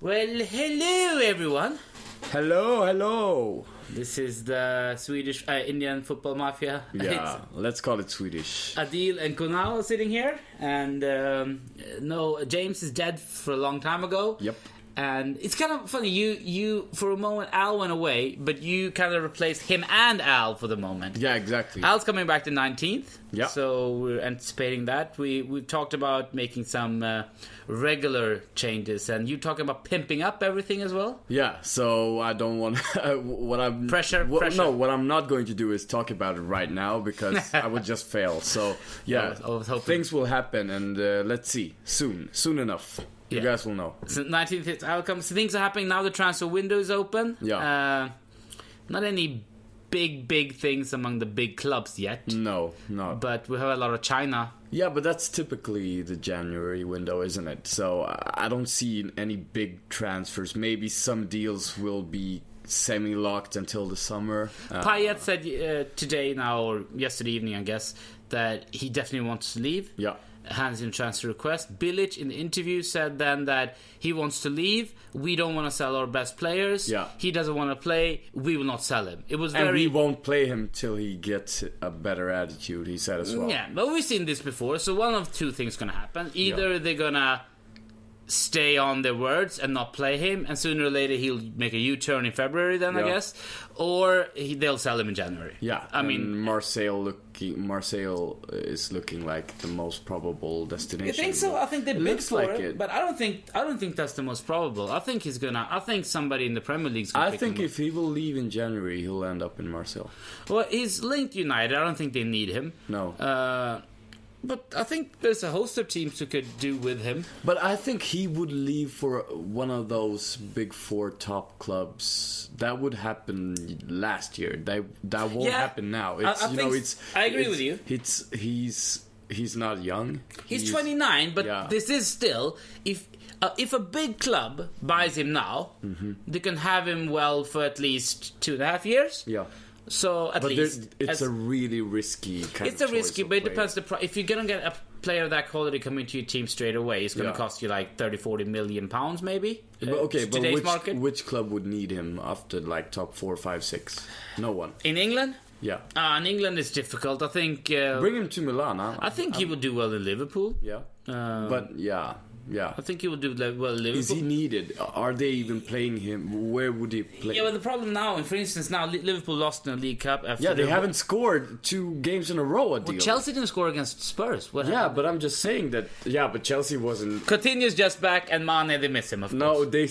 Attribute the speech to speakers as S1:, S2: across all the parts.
S1: Well, hello everyone.
S2: Hello, hello.
S1: This is the Swedish uh, Indian football mafia.
S2: Yeah, let's call it Swedish.
S1: Adil and Kunal sitting here, and um, no, James is dead for a long time ago.
S2: Yep.
S1: And it's kind of funny. You, you, for a moment, Al went away, but you kind of replaced him and Al for the moment.
S2: Yeah, exactly.
S1: Al's coming back the 19th.
S2: Yeah.
S1: So we're anticipating that. We we've talked about making some uh, regular changes, and you talking about pimping up everything as well.
S2: Yeah, so I don't want what I'm
S1: Pressure,
S2: what-
S1: pressure.
S2: No, what I'm not going to do is talk about it right now because I would just fail. So yeah,
S1: I was- I was hoping.
S2: things will happen, and uh, let's see soon, soon enough. You
S1: Yeah.
S2: guys will know.
S1: So 19th it's outcomes. Things are happening now. The transfer window is open.
S2: Yeah.
S1: Uh, not any big, big things among the big clubs yet.
S2: No, no.
S1: But we have a lot of China.
S2: Yeah, but that's typically the January window, isn't it? So I I don't see any big transfers. Maybe some deals will be semi-locked until the summer. Uh,
S1: Payet said uh, today now, or yesterday evening, I guess, that he definitely wants to leave.
S2: yeah.
S1: Hands in transfer request. Bilic in the interview said then that he wants to leave. We don't want to sell our best players.
S2: Yeah.
S1: He doesn't want to play. We will not sell him. It was
S2: And
S1: very
S2: we won't play him till he gets a better attitude. He said as well.
S1: Yeah, but we've seen this before. So one of two things gonna happen: either they're gonna stay on their words and not play him, and sooner or later he'll make a U-turn in February. Then I guess, or he, they'll sell him in January.
S2: Yeah,
S1: I
S2: and
S1: mean,
S2: Marseille looking Marseille is looking like the most probable destination.
S1: I think so. I think they bid
S2: looks
S1: for
S2: like
S1: it,
S2: it.
S1: but I don't think I don't think that's the most probable. I think he's gonna. I think somebody in the Premier League's gonna.
S2: I
S1: pick
S2: think
S1: him
S2: if he will leave in January, he'll end up in Marseille.
S1: well, he's linked United. I don't think they need him.
S2: No.
S1: Uh, but I think there's a host of teams who could do with him.
S2: But I think he would leave for one of those big four top clubs. That would happen last year. That that won't
S1: Yeah,
S2: happen now.
S1: I-
S2: It's
S1: I
S2: you know it's.
S1: I agree
S2: it's-
S1: with you.
S2: It's he's he's not young.
S1: He's 29, but
S2: yeah.
S1: this is still if uh, if a big club buys him now,
S2: Mm-hmm.
S1: they can have him well for at least two and a half years.
S2: Yeah.
S1: So at
S2: But
S1: least
S2: it's
S1: as-
S2: a really risky kind
S1: it's a risky, but it
S2: player.
S1: depends. The pri- if you're gonna get a player of that quality coming to your team straight away, it's gonna
S2: Yeah.
S1: cost you like 30, 40 million pounds, maybe.
S2: But
S1: uh,
S2: okay,
S1: to
S2: but which,
S1: market
S2: which club would need him after like top four, five, six? No one.
S1: in England.
S2: Yeah.
S1: Uh, in England, is difficult. I think. Uh,
S2: Bring him to Milan. Huh?
S1: I think he would do well in Liverpool.
S2: Yeah.
S1: Um,
S2: but yeah, yeah.
S1: I think he would do well in Liverpool.
S2: Is he needed? Are they even playing him? Where would he play?
S1: Yeah, but the problem now, and for instance, now Liverpool lost in the League Cup after
S2: Yeah, they
S1: the-
S2: haven't scored two games in a row. At
S1: Well, Chelsea didn't score against Spurs. What
S2: Yeah,
S1: happened?
S2: but I'm just saying that. Yeah, but Chelsea wasn't.
S1: Coutinho's just back, and Mane they miss him. Of
S2: No,
S1: course.
S2: they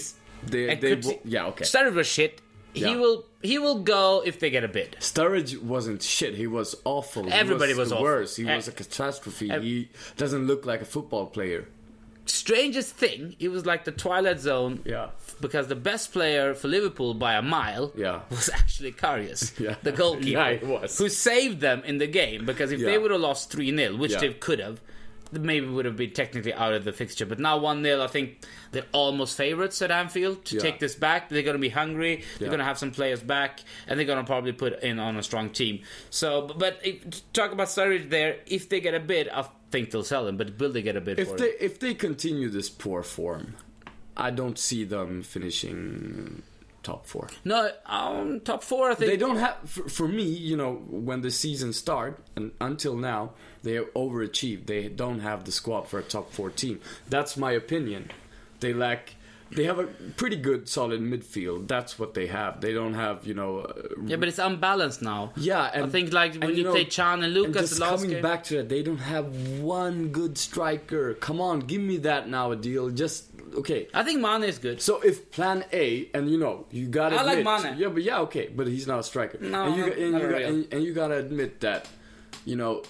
S2: they
S1: And
S2: they.
S1: Couti-
S2: yeah, okay.
S1: Sturridge was shit. He will he will go if they get a bid.
S2: Sturridge wasn't shit. He was awful. He
S1: Everybody
S2: was,
S1: was
S2: the
S1: awful.
S2: worst. He
S1: Eh,
S2: was a catastrophe.
S1: eh,
S2: he doesn't look like a football player.
S1: Strangest thing, he was like the twilight zone.
S2: Yeah.
S1: Because the best player for Liverpool by a mile
S2: Yeah.
S1: was actually Karius,
S2: Yeah.
S1: the goalkeeper,
S2: Yeah, it was.
S1: who saved them in the game. Because if they would have lost 3 0, which
S2: Yeah.
S1: they could have, maybe would have been technically out of the fixture. But now 1 0, I think they're almost favourites at Anfield to
S2: Yeah.
S1: take this back. They're going to be hungry, they're
S2: Yeah.
S1: going to have some players back, and they're going to probably put in on a strong team. So, but- if, talk about Sturridge there, if they get a bid, I think they'll sell him. But will they get a bid
S2: If
S1: for
S2: they
S1: him?
S2: if they continue this poor form, I don't see them finishing top four.
S1: No, um, top four. I think
S2: They don't have, for, for me, you know, when the season start and until now, they overachieved. They don't have the squad for a top four team. That's my opinion. They lack. They have a pretty good, solid midfield. That's what they have. They don't have, you know. Uh,
S1: Yeah, but it's unbalanced now.
S2: yeah, and
S1: I think like
S2: and,
S1: when you,
S2: know,
S1: play Chan and Lucas
S2: just
S1: the last
S2: coming
S1: game.
S2: back to it, they don't have one good striker. Come on, give me that now, Adil. Just okay.
S1: I think Mane is good.
S2: So if Plan A, and you know, you gotta
S1: I like
S2: admit,
S1: Mane.
S2: yeah, but yeah, okay, but he's not a striker.
S1: No,
S2: and you,
S1: not-
S2: and, you, got, and, and you gotta admit that, you know,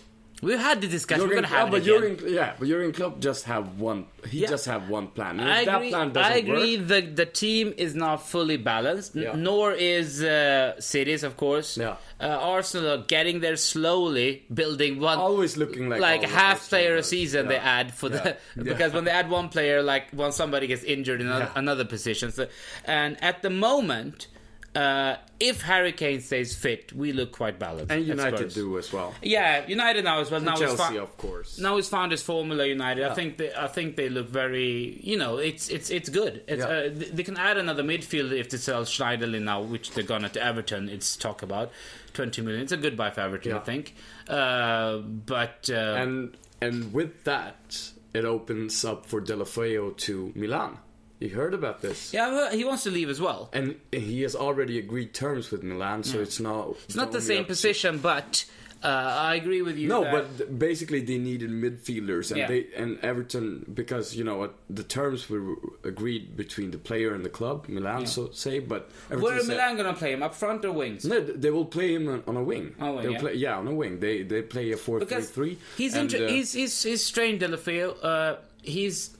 S1: We had the discussion. We're
S2: Jurgen-
S1: gonna have
S2: yeah,
S1: it
S2: but. Jurgen, yeah, but Jurgen Klopp just have one. He
S1: Yeah.
S2: just have one plan.
S1: I agree.
S2: plan doesn't
S1: I agree.
S2: work,
S1: The the team is not fully balanced,
S2: Yeah.
S1: nor is uh, City's, of course.
S2: Yeah.
S1: Uh, Arsenal are getting there slowly, building one.
S2: Always looking like
S1: like half player a season they add for the
S2: Yeah.
S1: because when they add one player, like when somebody gets injured in another,
S2: Yeah.
S1: another position. So, and at the moment, uh, if Harry Kane stays fit, we look quite balanced.
S2: and United do as well.
S1: Yeah, United now as well. Now
S2: Chelsea,
S1: it's
S2: of course.
S1: now he's found his formula United. I think they, I think they look very, you know, it's it's it's good. It's,
S2: Yeah.
S1: uh, they can add another midfielder if they sell Schneiderlin now, which they're gonna to Everton. It's talk about twenty million. It's a good buy for Everton, I think. Uh, but uh,
S2: And and with that, it opens up for Deulofeu to Milan. You heard about this?
S1: yeah, he wants to leave as well.
S2: And he has already agreed terms with Milan, so it's not.
S1: It's not the same position, but uh, I agree with you.
S2: No,
S1: that-
S2: but basically they needed midfielders, and
S1: Yeah.
S2: they and Everton because you know what the terms were agreed between the player and the club, Milan, so say. But Everton
S1: where are
S2: said-
S1: Milan gonna play him? Up front or wings?
S2: No, they will play him on, on a wing.
S1: On a wing, yeah.
S2: play, yeah, on a wing. They they play a four
S1: because
S2: three three.
S1: he's
S2: and,
S1: inter-
S2: uh,
S1: he's he's he's strained Deulofeu. Uh, he's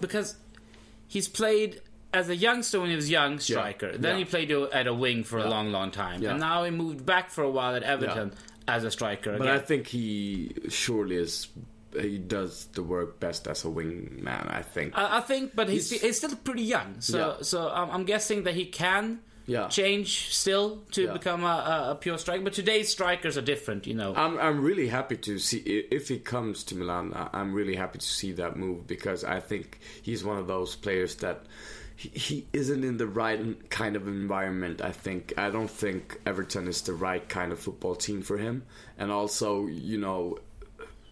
S1: because he's played as a youngster when he was young striker. Then
S2: yeah.
S1: he played at a wing for a long, long time,
S2: Yeah.
S1: and now he moved back for a while at Everton as a striker.
S2: But
S1: again.
S2: I think he surely is. He does the work best as a wing man. I think.
S1: I, I think, but he's,
S2: He's-
S1: he's still pretty young, so
S2: Yeah.
S1: so I'm, I'm guessing that he can.
S2: Yeah.
S1: Change still to
S2: Yeah.
S1: become a, a, pure striker, but today's strikers are different, you know.
S2: I'm I'm really happy to see if he comes to Milan. I'm really happy to see that move because I think he's one of those players that he, he isn't in the right kind of environment. I think I don't think Everton is the right kind of football team for him, and also you know.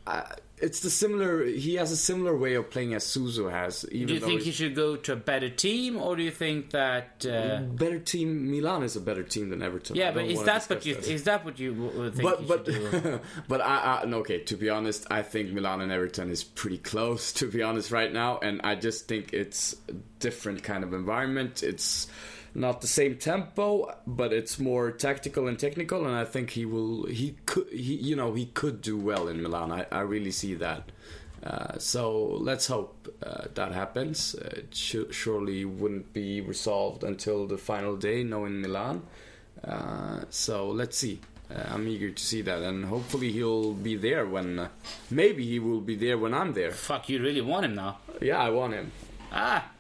S2: I, it's the similar. He has a similar way of playing as Suso has. Even
S1: do you think he should go to a better team, or do you think that? Uh,
S2: better team? Milan is a better team than Everton.
S1: Yeah, but is that what you is that what you would think?
S2: but but but I, I no, okay. To be honest, I think Milan and Everton is pretty close. To be honest, right now, and I just think it's a different kind of environment. It's not the same tempo, but it's more tactical and technical. And I think he will. He could. He you know he could do well in Milan. I, I really see that. Uh, so let's hope uh, that happens. Uh, it sh- surely wouldn't be resolved until the final day, knowing Milan. Uh, so let's see. Uh, I'm eager to see that, and hopefully he'll be there when. Uh, maybe he will be there when I'm there.
S1: Fuck, you really want him now?
S2: Yeah, I want him.
S1: Ah,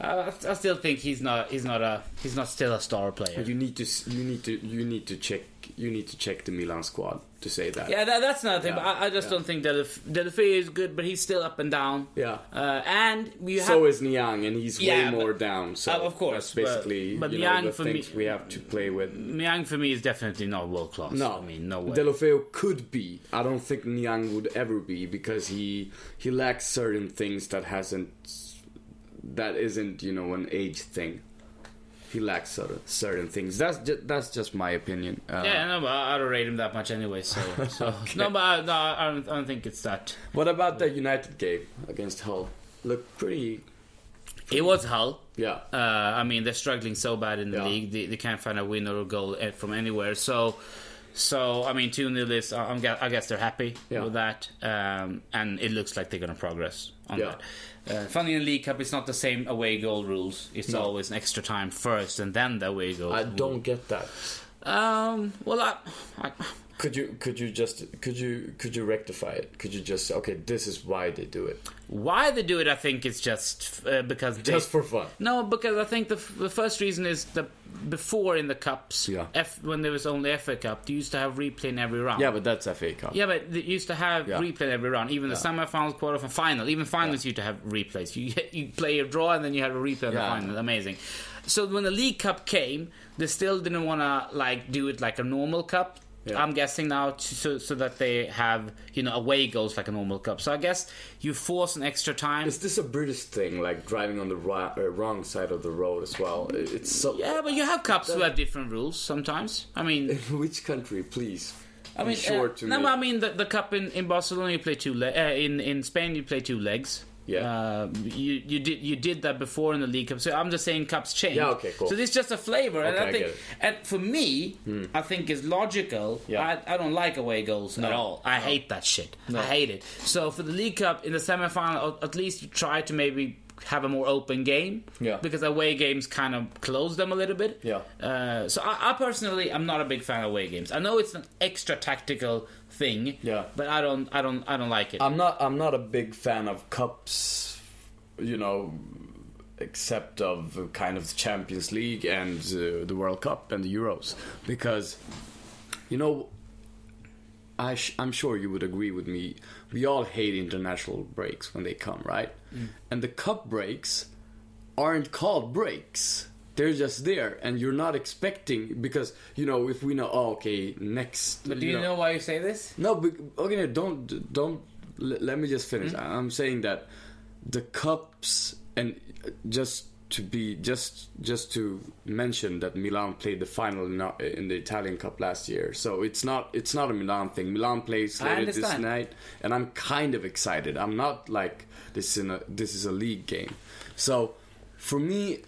S1: uh, I I still think he's not. He's not a. He's not still a star player.
S2: You need to. You need to. You need to check. You need to check the Milan squad to say that.
S1: Yeah, that, that's another thing.
S2: Yeah,
S1: but I, I just
S2: yeah.
S1: don't think Deulofeu is good, but he's still up and down.
S2: Yeah.
S1: Uh, and you have.
S2: So is Niang, and he's
S1: Yeah,
S2: way more down. So
S1: Uh, of course,
S2: basically
S1: but- but
S2: you
S1: Niang
S2: know, the
S1: for me-
S2: we have to play with.
S1: Niang for me is definitely not world class.
S2: No,
S1: I mean no way.
S2: Could be. I don't think Niang would ever be because he he lacks certain things that hasn't that isn't you know an age thing. He lacks certain certain things. That's just, that's just my opinion. Uh,
S1: yeah, no, but I don't rate him that much anyway. So, so no, but I, no, I don't, I don't think it's that.
S2: What about the United game against Hull? Looked pretty.
S1: It was Hull.
S2: Yeah.
S1: Uh, I mean, they're struggling so bad in the
S2: Yeah.
S1: league; they, they can't find a win or a goal eh, from anywhere. So, so I mean, two 0 is. I'm, I guess they're happy
S2: Yeah.
S1: with that, um, and it looks like they're going to progress on
S2: Yeah.
S1: that. Uh, funny in the League Cup, it's not the same away goal rules. It's
S2: No.
S1: always an extra time first, and then the away goal.
S2: I don't get that.
S1: Um. Well, I, I,
S2: Could you could you just could you could you rectify it? Could you just okay? This is why they do it.
S1: why they do it, I think it's just uh, because they,
S2: Just for fun.
S1: No, because I think the, f- the first reason is the before in the cups,
S2: Yeah.
S1: F, when there was only FA Cup, they used to have replay in every round.
S2: Yeah, but that's FA Cup.
S1: Yeah, but they used to have
S2: Yeah.
S1: replay every round. Even the semi-finals, quarterfinals, final. Even finals used to have replays. You you play a draw and then you have a replay in the final. Amazing. So when the League Cup came, they still didn't want to like do it like a normal cup.
S2: Yeah.
S1: I'm guessing now, to, so so that they have you know away goals like a normal cup. So I guess you force an extra time.
S2: Is this a British thing, like driving on the ri- uh, wrong side of the road as well? It's so.
S1: yeah, but you have cups who have different rules sometimes. I mean,
S2: Which country, please?
S1: I mean,
S2: sure
S1: uh,
S2: to
S1: no,
S2: me.
S1: I mean the, the cup in, in Barcelona you play two le- uh, in in Spain you play two legs.
S2: Yeah.
S1: Uh, you you did you did that before in the League Cup. So I'm just saying cups change.
S2: Yeah, okay, cool.
S1: So this is just a flavor, and I
S2: I
S1: think.
S2: Hmm.
S1: and for me, I think is logical.
S2: Yeah.
S1: I, I don't like away goals at all. I hate that shit. I hate it. So for the League Cup in the semifinal, at least you try to maybe have a more open game.
S2: Yeah.
S1: Because away games kind of close them a little bit.
S2: Yeah.
S1: Uh, so I, I personally, I'm not a big fan of away games. I know it's an extra tactical thing.
S2: Yeah.
S1: But I don't, I don't, I don't like it.
S2: I'm not. I'm not a big fan of cups. You know, except of kind of the Champions League and uh, the World Cup and the Euros, because you know. I sh- I'm sure you would agree with me. We all hate international breaks when they come, right? And the cup breaks aren't called breaks. They're just there, and you're not expecting because you know if we know, oh, okay, next.
S1: but do you know why you say this?
S2: No, but okay, don't don't. l- Let me just finish.
S1: Hmm?
S2: I'm saying that the cups and just to be just just to mention that Milan played the final in, in the Italian Cup last year. So it's not it's not a Milan thing. Milan plays later this night, and I'm kind of excited. I'm not like this in a this is a league game. So for me.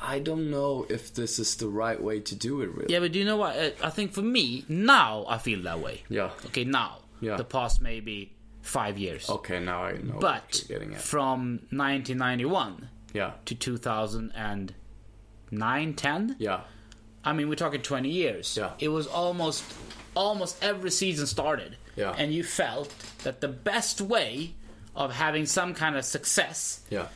S2: I don't know if this is the right way to do it. Really,
S1: Yeah, but do you know what? Uh, I think for me now I feel that way.
S2: Yeah.
S1: Okay, now.
S2: Yeah.
S1: The past maybe five years.
S2: Okay, now I know what
S1: But
S2: you're getting at.
S1: from 1991
S2: Yeah,
S1: to 2009, 10.
S2: yeah,
S1: I mean, we're talking 20 years.
S2: Yeah.
S1: It was almost almost every season started.
S2: Yeah.
S1: And you felt that the best way of having some kind of success
S2: yeah,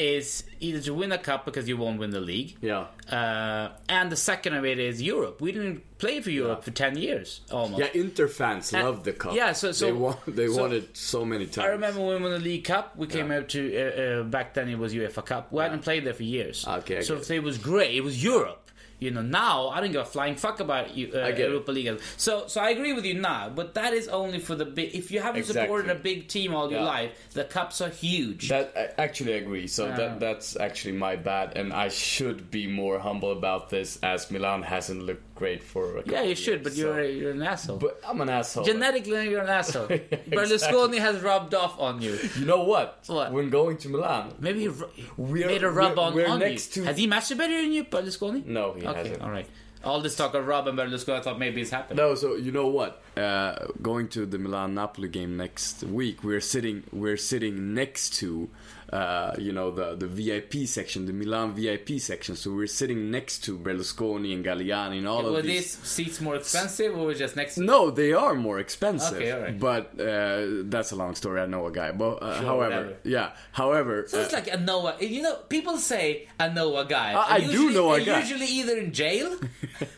S1: is either to win a cup because you won't win the league.
S2: yeah.
S1: Uh, and the second of it is Europe. We didn't play for Europe
S2: Yeah.
S1: for 10 years almost.
S2: Yeah, Inter fans
S1: And-
S2: love the cup.
S1: yeah, so- so-
S2: they won, they
S1: so-
S2: won it so many times.
S1: I remember when we won the League Cup, we came out to uh, uh, back then it was UEFA Cup. We hadn't played there for years.
S2: Okay, I
S1: so if it was great, it was Europe. You know, now I don't give a flying fuck about you, uh,
S2: I get it.
S1: Europa League. So, so I agree with you now, but that is only for the big. If you haven't
S2: Exactly.
S1: supported a big team all your
S2: Yeah.
S1: life, the cups are huge.
S2: That I actually agree. So
S1: Yeah.
S2: that that's actually my bad, and I should be more humble about this, as Milan hasn't looked great for.
S1: Yeah, you should,
S2: years,
S1: but you're
S2: so-
S1: you're an asshole.
S2: But I'm an asshole.
S1: Genetically, you're an asshole. Berlusconi has rubbed off on you.
S2: you know what?
S1: What?
S2: When going to Milan,
S1: Maybe
S2: We're-
S1: made a rub
S2: we're-
S1: on,
S2: we're
S1: on
S2: next
S1: you.
S2: to-
S1: Has he masturbated on you, Berlusconi?
S2: No, he
S1: okay,
S2: hasn't.
S1: all right. All this talk of Rob and Berlusconi, I thought maybe it's happened.
S2: No, so you know what? Uh, going to the Milan Napoli game next week, we're sitting we're sitting next to uh, you know the the VIP section, the Milan VIP section. So we're sitting next to Berlusconi and Galliani and all
S1: Were
S2: of these.
S1: Were these seats more expensive or was it just next to
S2: No, they are more expensive.
S1: Okay, all right.
S2: But uh, that's a long story. I know a guy. But uh, however,
S1: whatever.
S2: yeah. However,
S1: So it's
S2: uh,
S1: like a Noah. You know, people say a Noah guy.
S2: I- I
S1: And
S2: do know a guy.
S1: Usually either in jail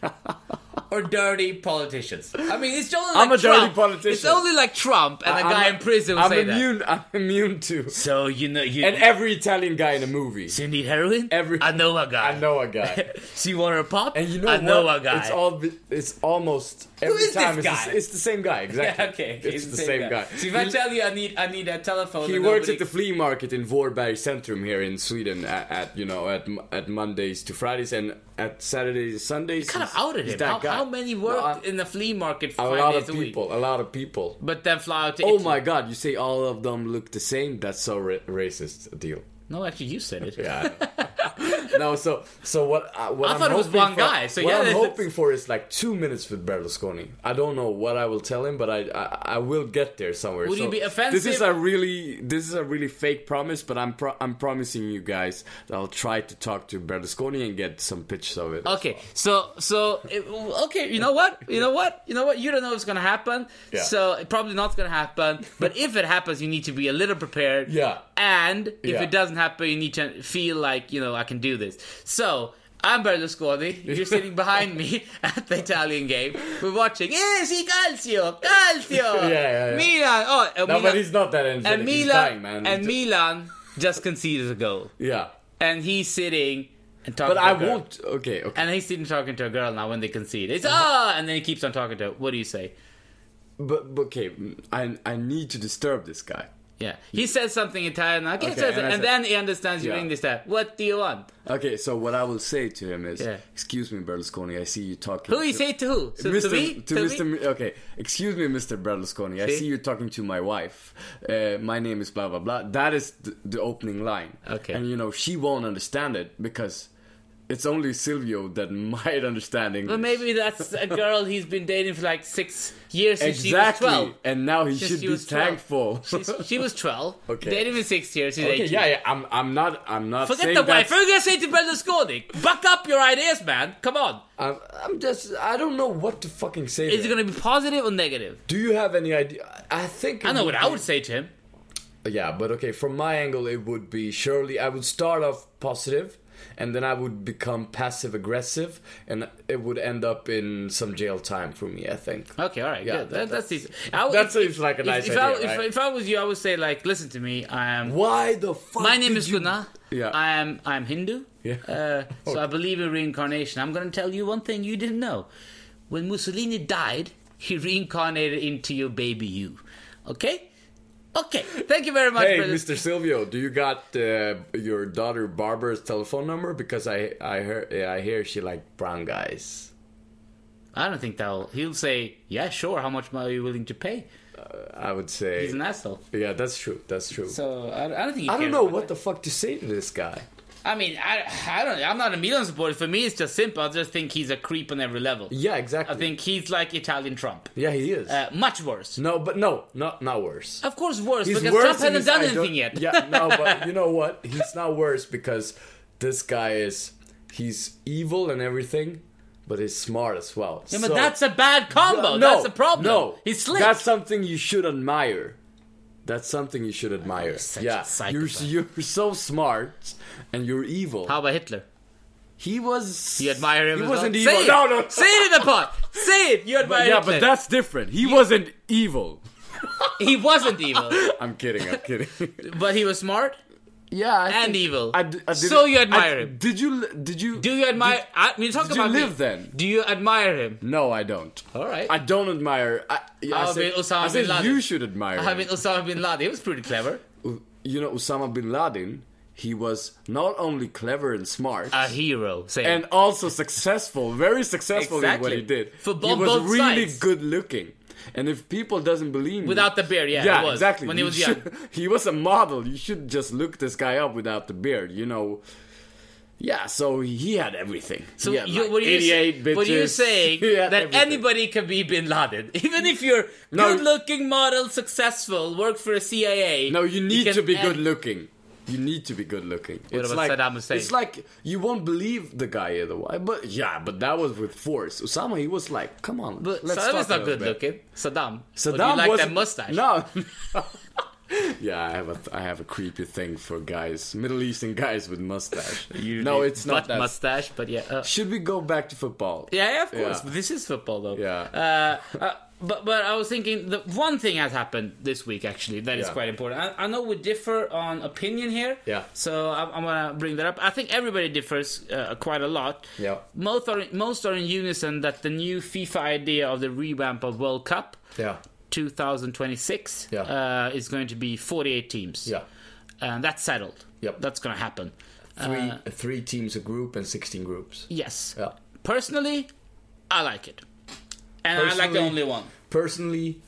S1: or dirty politicians. I mean, it's only like I'm
S2: a dirty politician.
S1: It's only like Trump and a guy in prison will
S2: I'm
S1: say that.
S2: immune. I'm immune to.
S1: So you know you.
S2: And every Italian guy in a movie.
S1: so you need heroin?
S2: Every-
S1: I know a guy.
S2: I know a guy.
S1: so you want a pop?
S2: And you know
S1: I know
S2: what?
S1: a guy.
S2: It's all. It's almost every
S1: is this
S2: time. It's. The, it's the same guy. Exactly.
S1: Yeah, okay, okay,
S2: It's the same guy.
S1: So if I tell you I need I need a telephone,
S2: He works
S1: nobody-
S2: at the flea market in Vårberg Centrum here in Sweden at, at you know at at Mondays to Fridays and at Saturdays and Sundays.
S1: kind of outed him. How, how many worked
S2: I-
S1: in the flea market
S2: a
S1: five
S2: lot of people. A lot of people.
S1: But then fly out to
S2: Oh
S1: Italy.
S2: my God! You say all of them look the same? That's so ra- racist. Deal.
S1: No, actually, you said it.
S2: Yeah. no, so so what? Uh, what
S1: I
S2: am
S1: thought it was one
S2: for-
S1: guy, so
S2: what
S1: yeah,
S2: I'm hoping for is like two minutes with Berlusconi. I don't know what I will tell him, but I I, I will get there somewhere.
S1: Would you
S2: So
S1: be
S2: This is a really this is a really fake promise, but I'm pro- I'm promising you guys that I'll try to talk to Berlusconi and get some pictures of it.
S1: Okay, so so it, okay, you know what? You know what? You know what? You don't know what's gonna happen.
S2: Yeah.
S1: So it probably not gonna happen. But if it happens, you need to be a little prepared.
S2: Yeah.
S1: And if
S2: Yeah.
S1: it doesn't happen, you need to feel like you know I can do this. So I'm Berlusconi. You're sitting behind me at the Italian game. We're watching. Eh, sì, calcio, calcio.
S2: Yeah, yeah, yeah.
S1: Milan. Oh,
S2: No,
S1: Milan.
S2: but he's not that energetic.
S1: and
S2: he's
S1: Milan.
S2: dying, man.
S1: And Milan just conceded a goal,
S2: Yeah.
S1: and he's sitting and talking.
S2: But
S1: to
S2: I
S1: a girl.
S2: won't. Okay, okay.
S1: And he's sitting talking to a girl now when they concede. It's ah, and then he keeps on talking to her. What do you say?
S2: But, but okay, I I need to disturb this guy.
S1: Yeah, he says something in Italian. Okay,
S2: Okay,
S1: says
S2: and
S1: and
S2: said-
S1: then he understands your
S2: Yeah.
S1: English. That what do you want?
S2: Okay, so what I will say to him is,
S1: Yeah.
S2: excuse me, Berlusconi. I see you talking.
S1: Who you say to who? So
S2: Mr.
S1: to me?
S2: to
S1: To
S2: Mr.
S1: me?
S2: Okay, excuse me, Mr. Berlusconi. I
S1: See?
S2: see you talking to my wife. Uh, my name is blah blah blah. That is the, the opening line.
S1: Okay.
S2: and you know she won't understand it because it's only Silvio that might understand English.
S1: Well, maybe that's a girl he's been dating for like six years since
S2: exactly,
S1: she was 12.
S2: and now he
S1: Since
S2: should
S1: she
S2: be
S1: was 12.
S2: thankful.
S1: She's, she was 12.
S2: Okay.
S1: Dated for six years. She's
S2: okay,
S1: 18.
S2: yeah, yeah. I'm, I'm not, I'm not.
S1: Forget
S2: saying
S1: the wife.
S2: that's-
S1: are going to say to Berlusconi? Buck up your ideas, man. Come on.
S2: I'm, I'm just, I don't know what to fucking say.
S1: Is it
S2: there.
S1: going to be positive or negative?
S2: Do you have any idea? I think.
S1: I know what I would say to him.
S2: Yeah, but okay, from my angle, it would be surely I would start off positive, and then I would become passive aggressive, and it would end up in some jail time for me. I think.
S1: Okay, all right,
S2: Yeah,
S1: good.
S2: that-
S1: That, that's
S2: that's-
S1: easy. I
S2: that
S1: if-
S2: seems like a
S1: if-
S2: nice
S1: if I,
S2: idea,
S1: if,
S2: right?
S1: if I was you, I would say like, listen to me. I am.
S2: Why the fuck?
S1: My name is
S2: you-
S1: Gunnar.
S2: Yeah.
S1: I am. I am Hindu.
S2: Yeah.
S1: Uh, so I believe in reincarnation. I'm going to tell you one thing you didn't know. When Mussolini died, he reincarnated into your baby you. Okay. Okay. Thank you very much.
S2: Hey,
S1: brother.
S2: Mr. Silvio, do you got uh, your daughter Barbara's telephone number? Because I I heard I hear she like brown guys.
S1: I don't think that'll. He'll say, "Yeah, sure. How much are you willing to pay?"
S2: I would say.
S1: He's an asshole.
S2: yeah, that's true. That's true.
S1: So I, I don't think. He
S2: I don't know what
S1: that.
S2: the fuck to say to this guy.
S1: I mean, I, I don't. I'm not a Milan supporter. For me, it's just simple. I just think he's a creep on every level.
S2: Yeah, exactly.
S1: I think he's like Italian Trump.
S2: Yeah, he is.
S1: Uh, much worse.
S2: no, but no, not not worse.
S1: Of course, worse
S2: He's
S1: because
S2: worse
S1: Trump hasn't done anything yet.
S2: Yeah, no, but you know what? He's not worse because this guy is he's evil and everything, but he's smart as well.
S1: Yeah, but that's a bad combo.
S2: No,
S1: that's the problem.
S2: No,
S1: he's slick.
S2: That's something you should admire. That's something you should admire. yeah, you're you're so smart and you're evil.
S1: How about Hitler?
S2: he was.
S1: You admire him.
S2: He
S1: as
S2: wasn't
S1: well?
S2: evil.
S1: Say it.
S2: No, no.
S1: Say it in the pod. Say it. You admire
S2: But, yeah,
S1: Hitler.
S2: but that's different. He wasn't evil.
S1: he wasn't evil,
S2: I'm kidding. I'm kidding.
S1: but he was smart.
S2: Yeah, I
S1: And evil.
S2: I d- I
S1: So you admire
S2: I-
S1: him.
S2: Did you? Did you?
S1: Do you admire?
S2: did-
S1: I mean, talk
S2: did you
S1: about me.
S2: live then?
S1: Do you admire him?
S2: No, I don't.
S1: All right.
S2: I don't admire. I, yeah, I said,
S1: Osama
S2: I said
S1: bin Laden?
S2: you should admire.
S1: I mean, Osama bin Laden. He was pretty clever.
S2: you know, Osama bin Laden. He was not only clever and smart,
S1: A hero. Say
S2: and also successful, very successful in what he did.
S1: For
S2: he was
S1: both
S2: really
S1: sides.
S2: good looking. And if people doesn't believe me,
S1: Without the beard, yeah,
S2: yeah, exactly.
S1: when he
S2: You
S1: was young.
S2: should- he was a model. You should just look this guy up without the beard. You know. Yeah, so he had everything.
S1: So
S2: had,
S1: you,
S2: like,
S1: what, are you,
S2: 88 bitches.
S1: what are you saying that
S2: everything.
S1: anybody can be Bin Laden, even if you're
S2: No.
S1: good-looking, model, successful, work for a CIA?
S2: No, you need
S1: can
S2: to be good looking. You need to be good looking.
S1: What
S2: it's
S1: about
S2: like,
S1: Saddam Hussein?
S2: It's like you won't believe the guy otherwise. But yeah, but that was with force. Osama, he was like, "Come on,
S1: But
S2: let's
S1: Saddam is not good
S2: bit."
S1: looking. Saddam.
S2: Saddam
S1: like
S2: was
S1: that mustache.
S2: No. yeah, I have a I have a creepy thing for guys, Middle Eastern guys with mustache.
S1: You
S2: no, it's not that.
S1: mustache, but yeah. uh,
S2: Should we go back to football?
S1: Yeah, yeah, of course.
S2: Yeah.
S1: But this is football, though.
S2: Yeah.
S1: Uh, uh, but but I was thinking the one thing has happened this week actually that is
S2: Yeah.
S1: quite important. I, I know we differ on opinion here.
S2: Yeah.
S1: So I'm, I'm gonna bring that up. I think everybody differs uh, quite a lot.
S2: Yeah.
S1: Most are most are in unison that the new FIFA idea of the revamp of World Cup
S2: Yeah.
S1: 2026
S2: Yeah.
S1: uh, is going to be 48 teams.
S2: Yeah.
S1: And that's settled.
S2: Yep.
S1: That's gonna happen.
S2: Three
S1: Uh,
S2: three teams a group and sixteen groups.
S1: yes.
S2: Yeah.
S1: Personally, I like it. And I like the only one.
S2: Personally,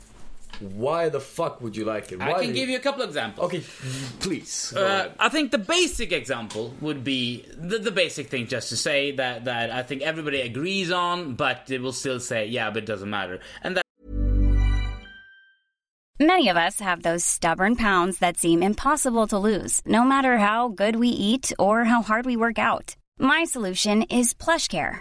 S2: why the fuck would you like it?
S1: I can give you a couple examples.
S2: Okay, please.
S1: Uh. I think the basic example would be the, the basic thing, just to say that that I think everybody agrees on, but they will still say, yeah, but it doesn't matter, and that
S3: Many of us have those stubborn pounds that seem impossible to lose, no matter how good we eat or how hard we work out. My solution is PlushCare.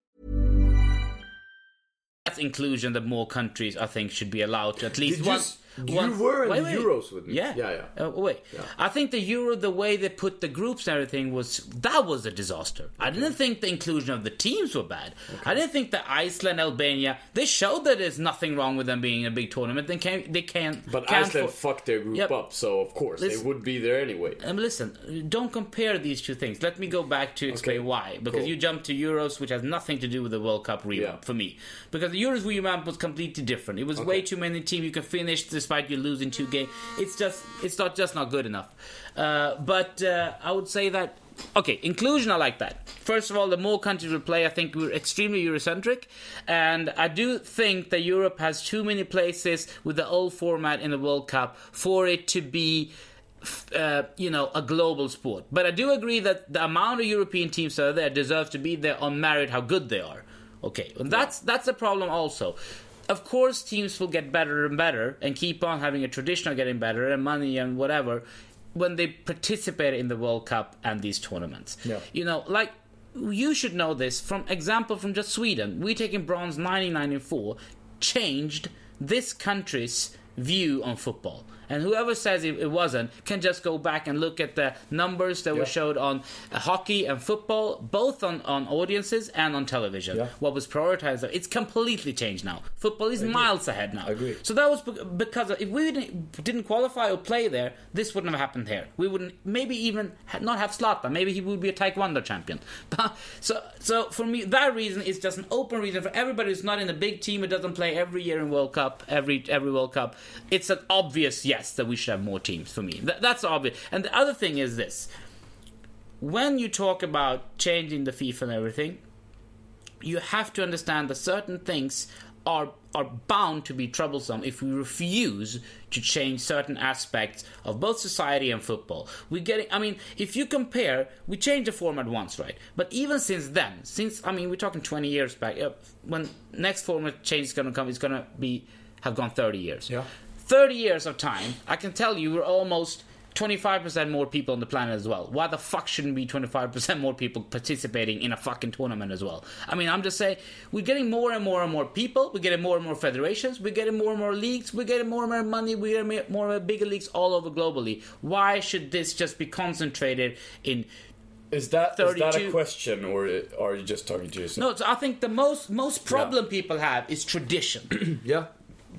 S1: That's inclusion that more countries, I think, should be allowed to at least
S2: Did
S1: one.
S2: s- you
S1: one-
S2: were in
S1: wait,
S2: the
S1: wait.
S2: Euros with me.
S1: Yeah,
S2: Yeah, yeah.
S1: Uh, wait, I think the Euro, the way they put the groups and everything was that was a disaster. I didn't think the inclusion of the teams were bad. I didn't think that Iceland, Albania, they showed that there's nothing wrong with them being in a big tournament. They can't, they can't.
S2: But
S1: can't
S2: Iceland
S1: for-
S2: fucked their group
S1: Yep.
S2: up, so of course
S1: Listen-
S2: they would be there anyway.
S1: Um, listen, don't compare these two things. Let me go back to explain
S2: Okay.
S1: why. Because
S2: Cool.
S1: you jumped to Euros, which has nothing to do with the World Cup revamp
S2: Yeah.
S1: for me. Because the Euros revamp was completely different. It was way too many teams you could finish despite you losing two games. It's just, it's not just not good enough. Uh, but uh, I would say that. Okay, inclusion, I like that. First of all, the more countries we play, I think we're extremely Eurocentric. And I do think that Europe has too many places with the old format in the World Cup for it to be uh, you know, a global sport. But I do agree that the amount of European teams that are there deserve to be there on merit how good they are. Okay, and that's that's a problem also. Of course, teams will get better and better and keep on having a tradition of getting better and money and whatever when they participate in the World Cup and these tournaments.
S2: Yeah.
S1: You know, like you should know this from example from just Sweden. We taking bronze 1994 changed this country's view on football. And whoever says it, it wasn't can just go back and look at the numbers that were showed on hockey and football, both on, on audiences and on television.
S2: Yeah.
S1: What was prioritized, it's completely changed now. Football is miles ahead now.
S2: Agree.
S1: So that was because of, if we didn't, didn't qualify or play there, this wouldn't have happened here. We wouldn't maybe even ha- not have Zlatan. Maybe he would be a Taekwondo champion. But so so for me, that reason is just an open reason for everybody who's not in a big team who doesn't play every year in World Cup, every every World Cup. It's an obvious yes that we should have more teams. For me, Th- that's obvious. And the other thing is this: when you talk about changing the FIFA and everything, you have to understand that certain things are are bound to be troublesome if we refuse to change certain aspects of both society and football. We're getting I mean, if you compare, we changed the format once, right? But even since then, since I mean, we're talking 20 years back, uh, when next format change is going to come, it's going to be have gone 30 years.
S2: Yeah.
S1: 30 years of time, I can tell you we're almost 25% more people on the planet as well. Why the fuck shouldn't be 25% more people participating in a fucking tournament as well? I mean, I'm just saying, we're getting more and more and more people, we're getting more and more federations, we're getting more and more leagues, we're getting more and more money, we're getting more and more bigger leagues all over globally. Why should this just be concentrated in
S2: Is that is that a question, or are you just talking to yourself?
S1: no, so I think the most most problem people have is tradition.
S2: Yeah.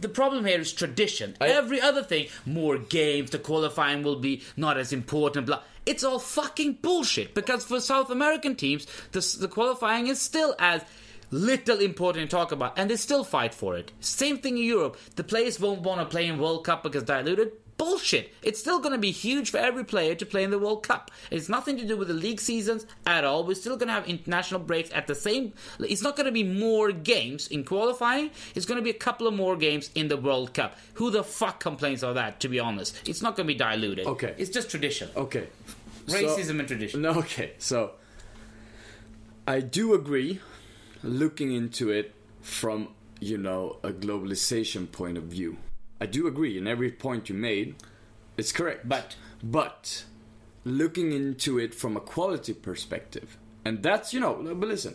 S1: The problem here is tradition.
S2: I-
S1: Every other thing, more games, the qualifying will be not as important, blah. It's all fucking bullshit because for South American teams, the, the qualifying is still as little important to talk about and they still fight for it. Same thing in Europe. The players won't want to play in World Cup because diluted. Bullshit. It's still going to be huge for every player to play in the World Cup. It's nothing to do with the league seasons at all. We're still going to have international breaks at the same. It's not going to be more games in qualifying. It's going to be a couple of more games in the World Cup. Who the fuck complains of that? To be honest, it's not going to be diluted.
S2: Okay.
S1: It's just tradition.
S2: Okay. So-
S1: Racism and tradition.
S2: No, okay. So I do agree looking into it from, you know, a globalization point of view. I do agree in every point you made. It's correct.
S1: But-
S2: but looking into it from a quality perspective. And that's, you know, but listen.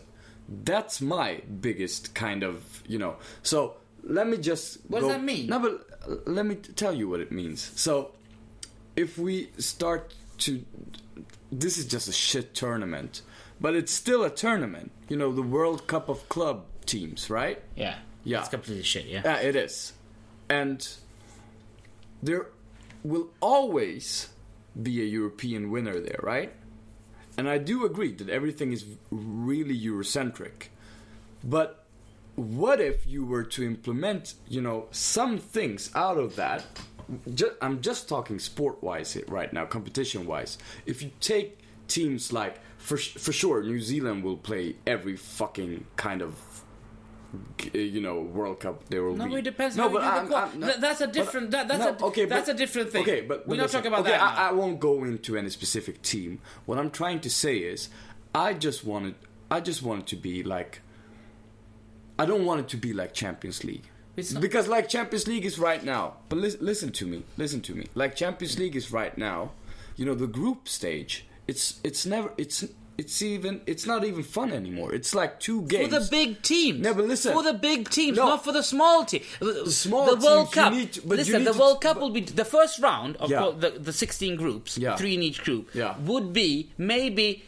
S2: That's my biggest kind of, you know. So let me just.
S1: What does that mean?
S2: No, but let me tell you what it means. So, if we start to, this is just a shit tournament, but it's still a tournament. You know, the World Cup of club teams, right?
S1: Yeah.
S2: Yeah.
S1: It's completely shit, yeah.
S2: Yeah, it is. And there will always be a European winner there, right? And I do agree that everything is really Eurocentric. But what if you were to implement, you know, some things out of that? Ju- I'm just talking sport wise right now, competition wise. If you take teams like, for, for sure, New Zealand will play every fucking kind of you know World Cup there will
S1: No,
S2: be.
S1: it depends do the qual- Th- that's a
S2: but-
S1: different- that- that's
S2: no,
S1: a-
S2: okay,
S1: that's
S2: but-
S1: a different thing.
S2: Okay, but, but
S1: We're not talking about
S2: okay,
S1: that.
S2: I, I won't go into any specific team. What I'm trying to say is, I just wanted, I just want it to be like. I don't want it to be like Champions League.
S1: Not-
S2: Because like Champions League is right now. But lis- listen to me. Listen to me. Like Champions League is right now. You know the group stage. It's it's never it's it's even it's not even fun anymore. It's like two games For
S1: the big teams.
S2: No, listen.
S1: For the big teams,
S2: No.
S1: not for the small team. The,
S2: small
S1: the World
S2: teams,
S1: Cup.
S2: to-
S1: listen, the
S2: to-
S1: World Cup will be the first round of
S2: Yeah.
S1: the, the 16 groups,
S2: Yeah.
S1: three in each group,
S2: Yeah.
S1: would be maybe.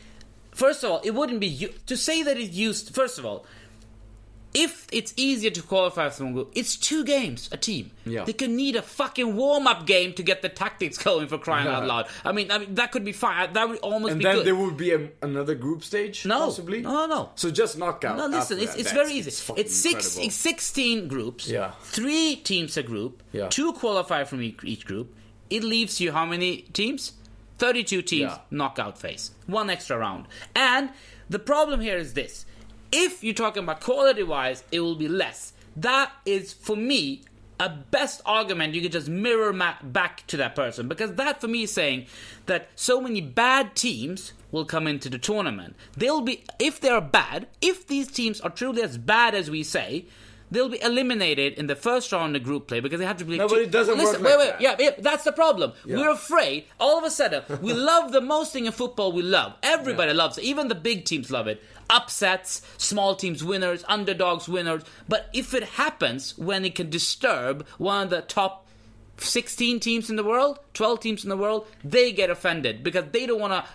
S1: First of all, it wouldn't be to say that it used. First of all, if it's easier to qualify from one group, it's two games a team.
S2: Yeah.
S1: They can need a fucking warm up game to get the tactics going for crying out loud. I mean, I mean that could be fine. That would almost be.
S2: and then
S1: good.
S2: there would be a, another group stage,
S1: No.
S2: possibly.
S1: No, no.
S2: So just knockout.
S1: No, listen, it's, it's very easy. It's,
S2: fucking
S1: six, it's 16 groups.
S2: Yeah.
S1: Three teams a group.
S2: Yeah.
S1: Two qualify from each, each group. It leaves you how many teams? 32 teams,
S2: Yeah.
S1: knockout phase. One extra round. And the problem here is this. If you're talking about quality wise, it will be less. That is, for me, a best argument you could just mirror back to that person. Because that, for me, is saying that so many bad teams will come into the tournament. They'll be, if they're bad, if these teams are truly as bad as we say, they'll be eliminated in the first round of group play because they have to play.
S2: No, but it doesn't work
S1: Listen,
S2: like
S1: wait, wait,
S2: that.
S1: yeah, yeah, that's the problem. We're afraid. All of a sudden, we love the most thing in football. We love. Everybody loves it. Even the big teams love it. Upsets, small teams winners, underdogs winners. But if it happens when it can disturb one of the top 16 teams in the world, 12 teams in the world, they get offended because they don't want to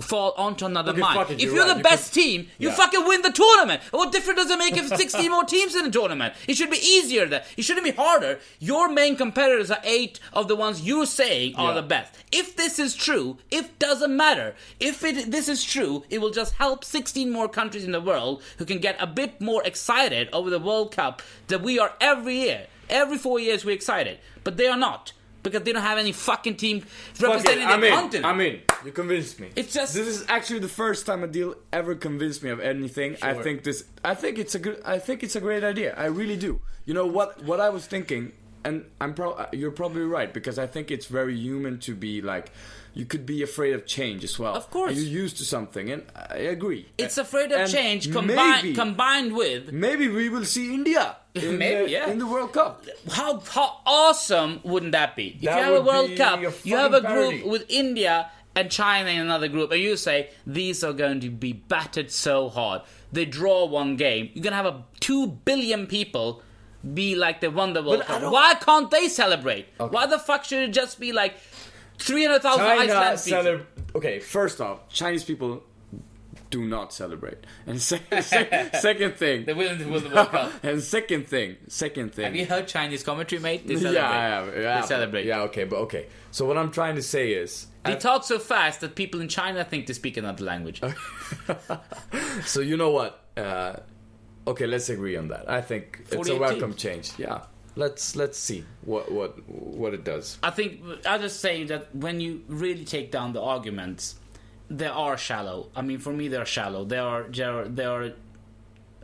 S1: fall onto another
S2: Okay,
S1: mine. if
S2: you're
S1: you're
S2: right,
S1: the
S2: you
S1: best
S2: can-
S1: team, you
S2: Yeah.
S1: fucking win the tournament. What difference does it make if 16 more teams in the tournament? It should be easier. That it shouldn't be harder. Your main competitors are eight of the ones you're saying are
S2: Yeah.
S1: the best. If this is true, it doesn't matter. If it this is true, it will just help 16 more countries in the world who can get a bit more excited over the World Cup that we are every year. Every four years we're excited, but they are not. Because they don't have any fucking team
S2: Fuck
S1: representing
S2: it,
S1: their
S2: I'm in.
S1: continent.
S2: I'm in. You convinced me.
S1: It's just-
S2: this is actually the first time Adil ever convinced me of anything. I think this. I think it's a good. I think it's a great idea. I really do. You know what? What I was thinking, and I'm pro. Uh, you're probably right because I think it's very human to be like. You could be afraid of change as well.
S1: Of course.
S2: You're used to something, and I agree.
S1: It's afraid of
S2: And
S1: change combined
S2: maybe-
S1: combined with
S2: Maybe we will see India in,
S1: Maybe,
S2: the,
S1: yeah.
S2: in the World Cup.
S1: how how awesome wouldn't that be? If
S2: That
S1: you have a World Cup,
S2: a
S1: you have a
S2: fucking
S1: group
S2: parody.
S1: with India and China in another group, and you say these are going to be battered so hard. They draw one game. You're gonna have a two billion people be like they won the World Cup. Why can't they celebrate? Why the fuck should it just be like three hundred thousand Iceland people?
S2: celeb- Okay, first off, Chinese people do not celebrate. And second, second, second thing.
S1: The win the World Cup.
S2: and second thing, second thing.
S1: Have you heard Chinese commentary, mate? They
S2: yeah,
S1: celebrate.
S2: yeah, yeah,
S1: They celebrate.
S2: Yeah, okay, but okay. So what I'm trying to say is,
S1: They talk so fast that people in China think they speak another language.
S2: so you know what? Uh, okay, let's agree on that. I think it's a welcome change. Yeah, let's let's see what what what it does.
S1: I think I'm just saying that when you really take down the arguments, they are shallow. I mean, for me, they're shallow. They are they are, they are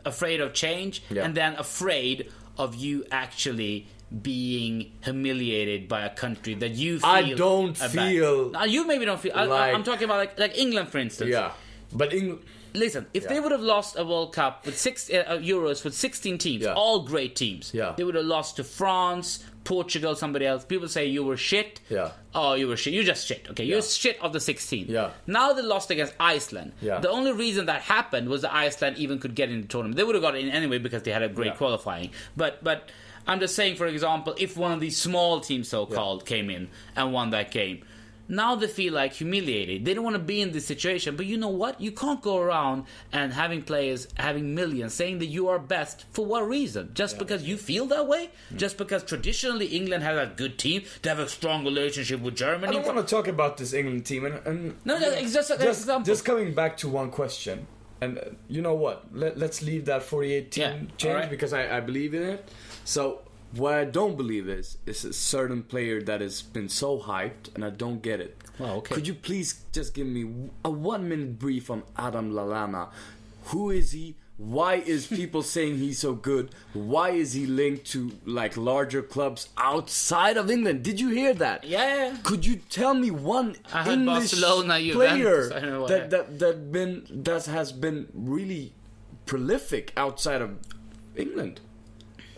S1: afraid of change,
S2: Yeah.
S1: and then afraid of you actually being humiliated by a country that you feel.
S2: I don't
S1: a bad-
S2: feel
S1: Now, you maybe don't feel. I,
S2: like-
S1: I'm talking about like like England, for instance.
S2: Yeah, but England.
S1: Listen, if they would have lost a World Cup with six uh, uh, Euros with 16 teams,
S2: Yeah.
S1: all great teams,
S2: Yeah.
S1: they would have lost to France, Portugal, somebody else. People say you were shit.
S2: Yeah.
S1: Oh, you were shit. You just shit. Okay,
S2: Yeah.
S1: you're shit of the 16.
S2: Yeah.
S1: Now they lost against Iceland.
S2: Yeah.
S1: The only reason that happened was that Iceland even could get in the tournament. They would have got in anyway because they had a great
S2: Yeah.
S1: qualifying. But but I'm just saying, for example, if one of these small teams, so called, came in and won that game, now they feel like humiliated. They don't want to be in this situation. But you know what? You can't go around and having players having millions saying that you are best for what reason? Just because you feel that way? Just because traditionally England has a good team, they have a strong relationship with Germany.
S2: I don't want to talk about this England team, and, and
S1: No, no, it's just an
S2: just,
S1: example.
S2: just coming back to one question, and uh, you know what? Let, let's leave that 48 team
S1: Yeah,
S2: change
S1: alright.
S2: because I, I believe in it. So what I don't believe is is a certain player that has been so hyped, and I don't get it.
S1: Well, okay.
S2: Could you please just give me a one minute brief on Adam Lallana? Who is he? Why is people saying he's so good? Why is he linked to like larger clubs outside of England? Did you hear that?
S1: Yeah.
S2: Could you tell me one English
S1: Barcelona,
S2: player
S1: Juventus, I don't know what-
S2: that, that that been that has been really prolific outside of England?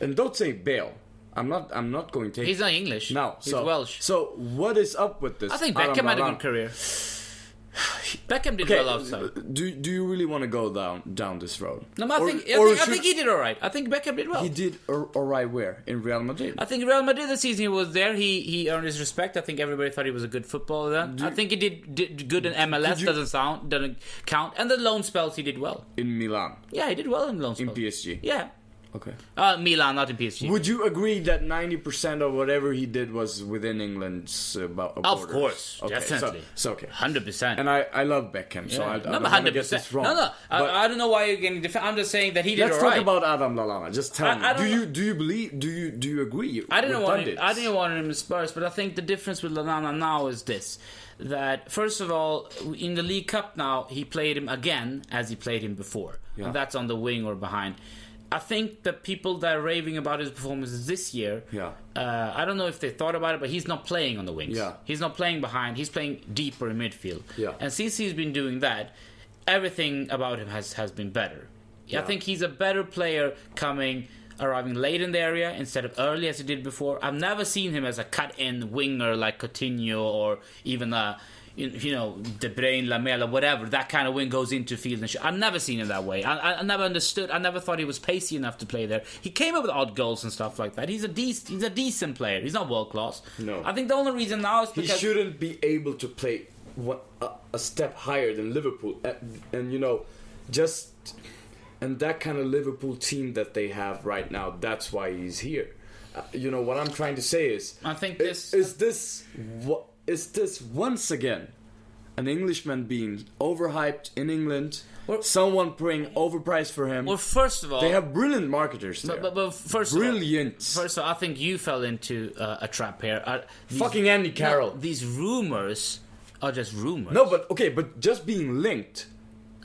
S2: And don't say Bale. I'm not. I'm not going to take.
S1: He's not English.
S2: No,
S1: He's
S2: so,
S1: Welsh.
S2: So what is up with this?
S1: I think
S2: Adam
S1: Beckham had a good career. Beckham did
S2: Okay,
S1: well outside.
S2: do do you really want to go down down this road?
S1: No, I
S2: Or-
S1: think I
S2: or
S1: think, I think he did all right. I think Beckham did well.
S2: He did all right. Where in Real Madrid?
S1: I think Real Madrid the season he was there, he he earned his respect. I think everybody thought he was a good footballer. Then I think he did, did good in MLS.
S2: you-
S1: doesn't sound doesn't count. And the loan spells he did well.
S2: in Milan,
S1: Yeah, he did well in loan spells. in.
S2: PSG.
S1: Yeah,
S2: Okay.
S1: uh, Milan, not in PSG.
S2: Would you agree that ninety percent of whatever he did was within England's uh, bo-
S1: of course,
S2: Okay,
S1: definitely.
S2: So, so okay.
S1: Hundred percent.
S2: And I, I love Beckham, so I, I
S1: no,
S2: don't
S1: but
S2: want to get this wrong.
S1: No, no.
S2: But
S1: I, I don't know why you're getting defensive. I'm just saying that he did
S2: let's
S1: all
S2: talk
S1: right.
S2: about Adam Lallana. Just tell
S1: I-
S2: me.
S1: I
S2: do
S1: don't
S2: you do you believe? Do you do you agree?
S1: I didn't
S2: with
S1: want him. I didn't want him in Spurs, but I think the difference with Lallana now is this: that first of all, in the League Cup now, he played him again as he played him before,
S2: Yeah.
S1: and that's on the wing or behind. I think the people that are raving about his performances this year,
S2: Yeah.
S1: uh, I don't know if they thought about it, but he's not playing on the wings.
S2: Yeah.
S1: He's not playing behind. He's playing deeper in midfield.
S2: Yeah.
S1: And since he's been doing that, everything about him has, has been better. Yeah. I think he's a better player coming, arriving late in the area instead of early as he did before. I've never seen him as a cut-in winger like Coutinho or even a you know De Bruyne, Lamela, whatever. That kind of wing goes into field and sh- I've never seen him that way. I, I, I never understood. I never thought he was pacey enough to play there. He came up with odd goals and stuff like that. He's a dec- he's a decent player. He's not world class.
S2: No.
S1: I think the only reason now is
S2: He shouldn't be able to play one, a, a step higher than Liverpool, and, and you know, just and that kind of Liverpool team that they have right now. That's why he's here. Uh, you know what I'm trying to say is,
S1: I think this-
S2: is this what is this once again an Englishman being overhyped in England.
S1: Well-
S2: someone paying overpriced for him.
S1: well, first of all,
S2: they have brilliant marketers there.
S1: But, but, but first
S2: Brilliant.
S1: Of all, first of all, I think you fell into uh, a trap here. Uh, these-
S2: Fucking Andy
S1: no,
S2: Carroll.
S1: these rumors are just rumors.
S2: No, but okay, but just being linked,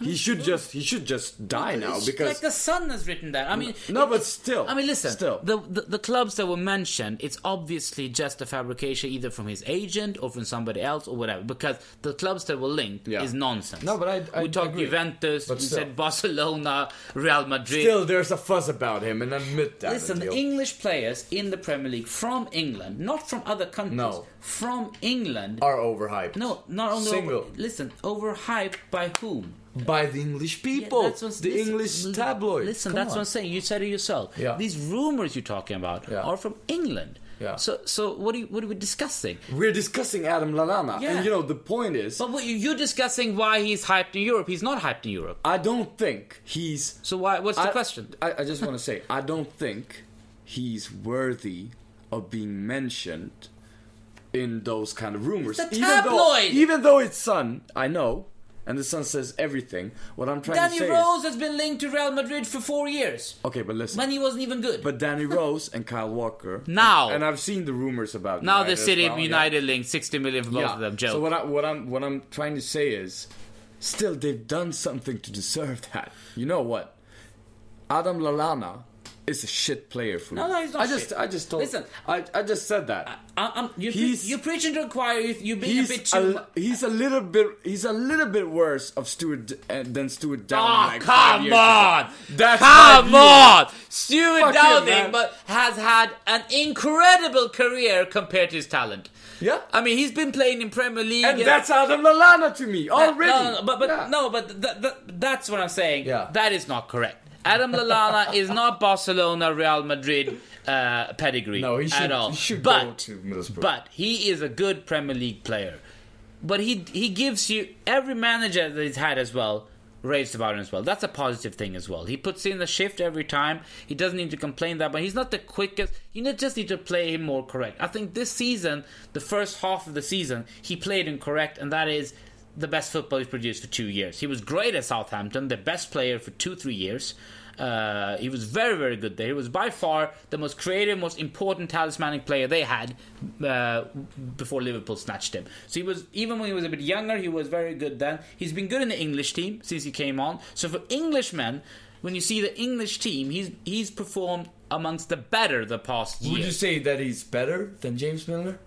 S2: he should just he should just die now because
S1: like the Sun has written that. I mean,
S2: No,
S1: it-
S2: but still,
S1: I mean, listen.
S2: still.
S1: the, the the clubs that were mentioned, it's obviously just a fabrication, either from his agent or from somebody else or whatever. Because the clubs that were linked
S2: Yeah.
S1: is nonsense.
S2: No, but I- I
S1: we talked
S2: agree.
S1: Juventus,
S2: But
S1: we
S2: still.
S1: said Barcelona, Real Madrid.
S2: still there's a fuss about him, and admit that.
S1: Listen,
S2: Adil.
S1: English players in the Premier League from England, not from other countries,
S2: No.
S1: from England.
S2: are overhyped.
S1: no, not only
S2: single
S1: Over, listen, overhyped by whom?
S2: By the English
S1: Yeah,
S2: people,
S1: that's what's-
S2: the
S1: listen,
S2: English
S1: li-
S2: tabloids.
S1: Listen,
S2: Come
S1: that's
S2: on.
S1: what I'm saying. You said it yourself.
S2: Yeah.
S1: These rumors you're talking about
S2: Yeah.
S1: are from England.
S2: Yeah.
S1: So, so what are you, what are we discussing?
S2: We're discussing Adam Lallana,
S1: Yeah.
S2: and you know the point is,
S1: But what, you- you're discussing why he's hyped in Europe. He's not hyped in Europe.
S2: I don't think he's.
S1: So why? What's the
S2: I,
S1: question?
S2: I, I just want to say, I don't think he's worthy of being mentioned in those kind of rumors.
S1: It's a
S2: Even though, even though it's Sun, I know, and the Sun says everything. What I'm trying
S1: Danny
S2: to say
S1: Rose has been linked to Real Madrid for four years
S2: is, okay, but listen.
S1: when he wasn't even good.
S2: But Danny Rose and Kyle Walker
S1: Now.
S2: and I've seen the rumors about
S1: now
S2: United
S1: the City
S2: well,
S1: of
S2: yeah.
S1: United linked 60 million for both
S2: Yeah.
S1: of them. Joke.
S2: So what I what I'm what I'm trying to say is, still they've done something to deserve that. You know what? Adam Lallana is a shit player for me.
S1: No, no, he's not
S2: I just
S1: shit.
S2: I just told.
S1: Listen.
S2: I I just said that.
S1: I, I'm, you're, pre- preaching to the choir. You- You're being a bit
S2: He's
S1: too.
S2: a, he's a little bit he's a little bit worse of Stuart uh, than Stuart Downing.
S1: Oh,
S2: like
S1: come on!
S2: That's
S1: come on! Stuart
S2: Fuck
S1: Downing but has had an incredible career compared to his talent.
S2: Yeah.
S1: I mean, he's been playing in Premier League.
S2: And that's Adam Lallana to me
S1: No,
S2: already.
S1: No, no, but but
S2: Yeah.
S1: no, but th- th- that's what I'm saying.
S2: Yeah.
S1: That is not correct. Adam Lallana is not Barcelona, Real Madrid uh, pedigree
S2: No, he should-
S1: at all.
S2: he should go
S1: but,
S2: to Middlesbrough.
S1: But he is a good Premier League player. But he he gives you every manager that he's had as well raves about him as well. That's a positive thing as well. He puts in the shift every time. He doesn't need to complain that, but he's not the quickest. You just need to play him more correct. I think this season, the first half of the season, he played incorrect, and that is the best football he's produced for two years. He was great at Southampton, the best player for two, three years. Uh, he was very, very good there. He was by far the most creative, most important talismanic player they had uh, before Liverpool snatched him. So he was, even when he was a bit younger, he was very good then. He's been good in the English team since he came on. So for Englishmen, when you see the English team, he's he's performed amongst the better the past year.
S2: Would you say that he's better than James Milner?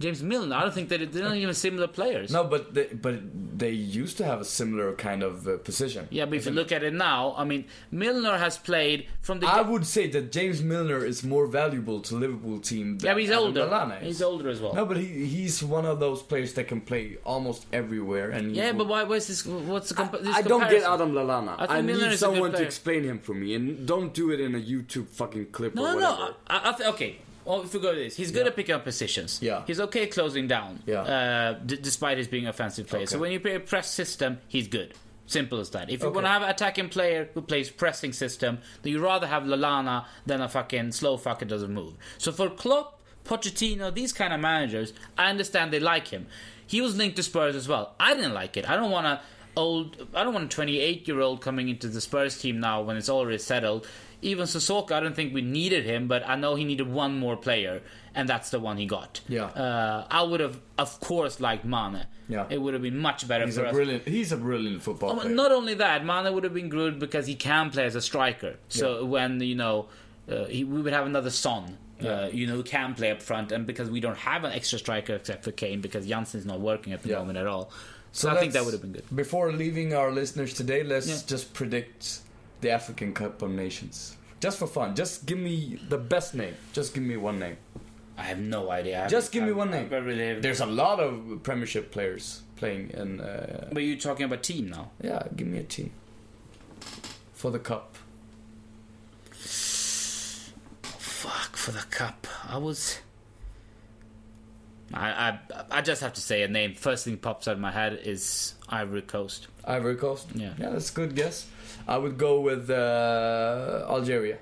S1: James Milner, I don't think that they're not even similar players.
S2: No, but they, but they used to have a similar kind of uh, position.
S1: Yeah, but if you look at it now, I mean, Milner has played from the.
S2: I would say that James Milner is more valuable to Liverpool team. Than
S1: yeah, but he's
S2: Adam
S1: older.
S2: Lallana.
S1: He's older as well.
S2: No, but he he's one of those players that can play almost everywhere. And
S1: yeah,
S2: will-
S1: but why? What's this? What's the comp- this
S2: I don't get? Adam Lallana.
S1: I
S2: I, need
S1: is a good
S2: someone to explain him for me, and don't do it in a YouTube fucking clip
S1: No,
S2: or whatever.
S1: no. I, I th- okay. Well, if we go to this, he's good at picking up positions.
S2: Yeah.
S1: He's okay closing down.
S2: Yeah.
S1: Uh, d- despite his being offensive player. So when you play a press system, he's good. Simple as that. If you
S2: Okay.
S1: want to have an attacking player who plays pressing system, then you rather have Lallana than a fucking slow fucker doesn't move. So for Klopp, Pochettino, these kind of managers, I understand they like him. He was linked to Spurs as well. I didn't like it. I don't want a old. I don't want a 28 year old coming into the Spurs team now when it's already settled. Even Sissoko, I don't think we needed him, but I know he needed one more player, and that's the one he got.
S2: Yeah.
S1: Uh, I would have, of course, liked Mane.
S2: Yeah.
S1: It would have been much better
S2: He's
S1: for
S2: a
S1: us.
S2: brilliant. He's a brilliant football
S1: Oh. Not only that, Mane would have been good because he can play as a striker. So when you know, uh, he, we would have another Son. Uh, you know, who can play up front, and because we don't have an extra striker except for Kane, because Janssen's not working at the
S2: Yeah.
S1: moment at all. So, I think that would have been good.
S2: Before leaving our listeners today, let's
S1: Yeah.
S2: just predict the African Cup of Nations. Just for fun. Just give me the best name. Just give me one name.
S1: I have no idea. I
S2: Just give me one name.
S1: Really
S2: There's a lot of Premiership players playing in. Uh,
S1: But you're talking about team now.
S2: yeah, give me a team for the cup.
S1: Fuck for the cup. I was. I, I I just have to say a name. First thing pops out of my head is Ivory Coast.
S2: Ivory Coast.
S1: Yeah.
S2: yeah, that's a good guess. I would go with uh, Algeria.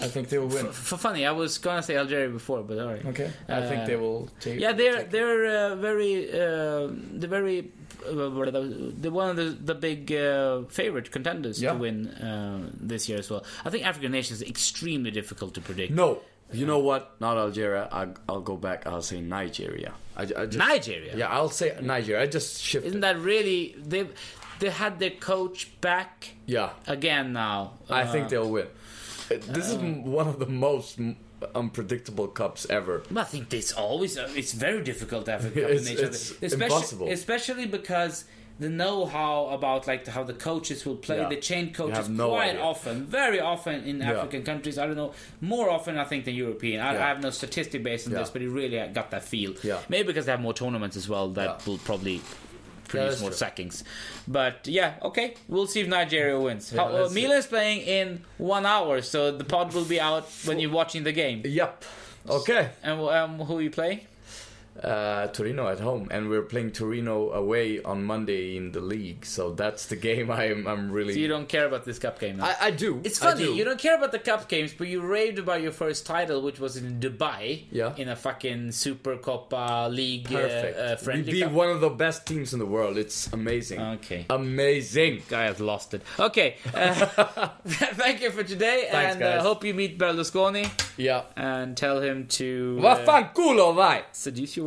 S2: I think they will win.
S1: For, for funny, I was gonna say Algeria before, but alright.
S2: Okay, I think
S1: Uh,
S2: they will take.
S1: Yeah, they're they're uh, very uh, they're very uh, what are those- they're one of the the big uh, favorite contenders
S2: Yeah.
S1: to win uh, this year as well. I think African nations is extremely difficult to predict.
S2: No, you know what? Not Algeria. I'll, I'll go back. I'll say Nigeria. I, I just,
S1: Nigeria.
S2: Yeah, I'll say Nigeria. I just shifted.
S1: Isn't that really they they had their coach back
S2: yeah,
S1: again now?
S2: I
S1: Uh,
S2: think they'll win. Uh, This is one of the most unpredictable cups ever.
S1: I think it's always uh, it's very difficult to have a
S2: It's-
S1: combination.
S2: it's
S1: especially,
S2: impossible.
S1: especially because the know-how about like how the coaches will play.
S2: Yeah.
S1: They change coaches
S2: no
S1: quite
S2: idea.
S1: often, very often in
S2: Yeah.
S1: African countries. I don't know more often I think than European. I,
S2: Yeah.
S1: I have no statistic based on this, but it really got that feel.
S2: Yeah.
S1: Maybe because they have more tournaments as well that will probably. Produce more
S2: true.
S1: sackings, but yeah, okay. We'll see if Nigeria wins.
S2: Yeah,
S1: uh,
S2: let's.
S1: Milan is playing in one hour, so the pod will be out when you're watching the game.
S2: Yep. Okay.
S1: And um, who you playing?
S2: Uh, Torino at home, and we're playing Torino away on Monday in the league. So that's the game I'm. I'm really.
S1: So you don't care about this cup game now?
S2: I, I do.
S1: it's funny,
S2: do.
S1: you don't care about the cup games, but you raved about your first title, which was in Dubai.
S2: Yeah.
S1: In a fucking Super Copa League
S2: Perfect.
S1: Uh, uh,
S2: we
S1: friendly
S2: beat
S1: cup.
S2: one of the best teams in the world. It's amazing.
S1: Okay.
S2: Amazing.
S1: Guy has lost it. Okay. Uh, thank you for today,
S2: Thanks,
S1: and uh, hope you meet Berlusconi
S2: Yeah.
S1: and tell him to uh,
S2: Vaffanculo, vai.
S1: seduce your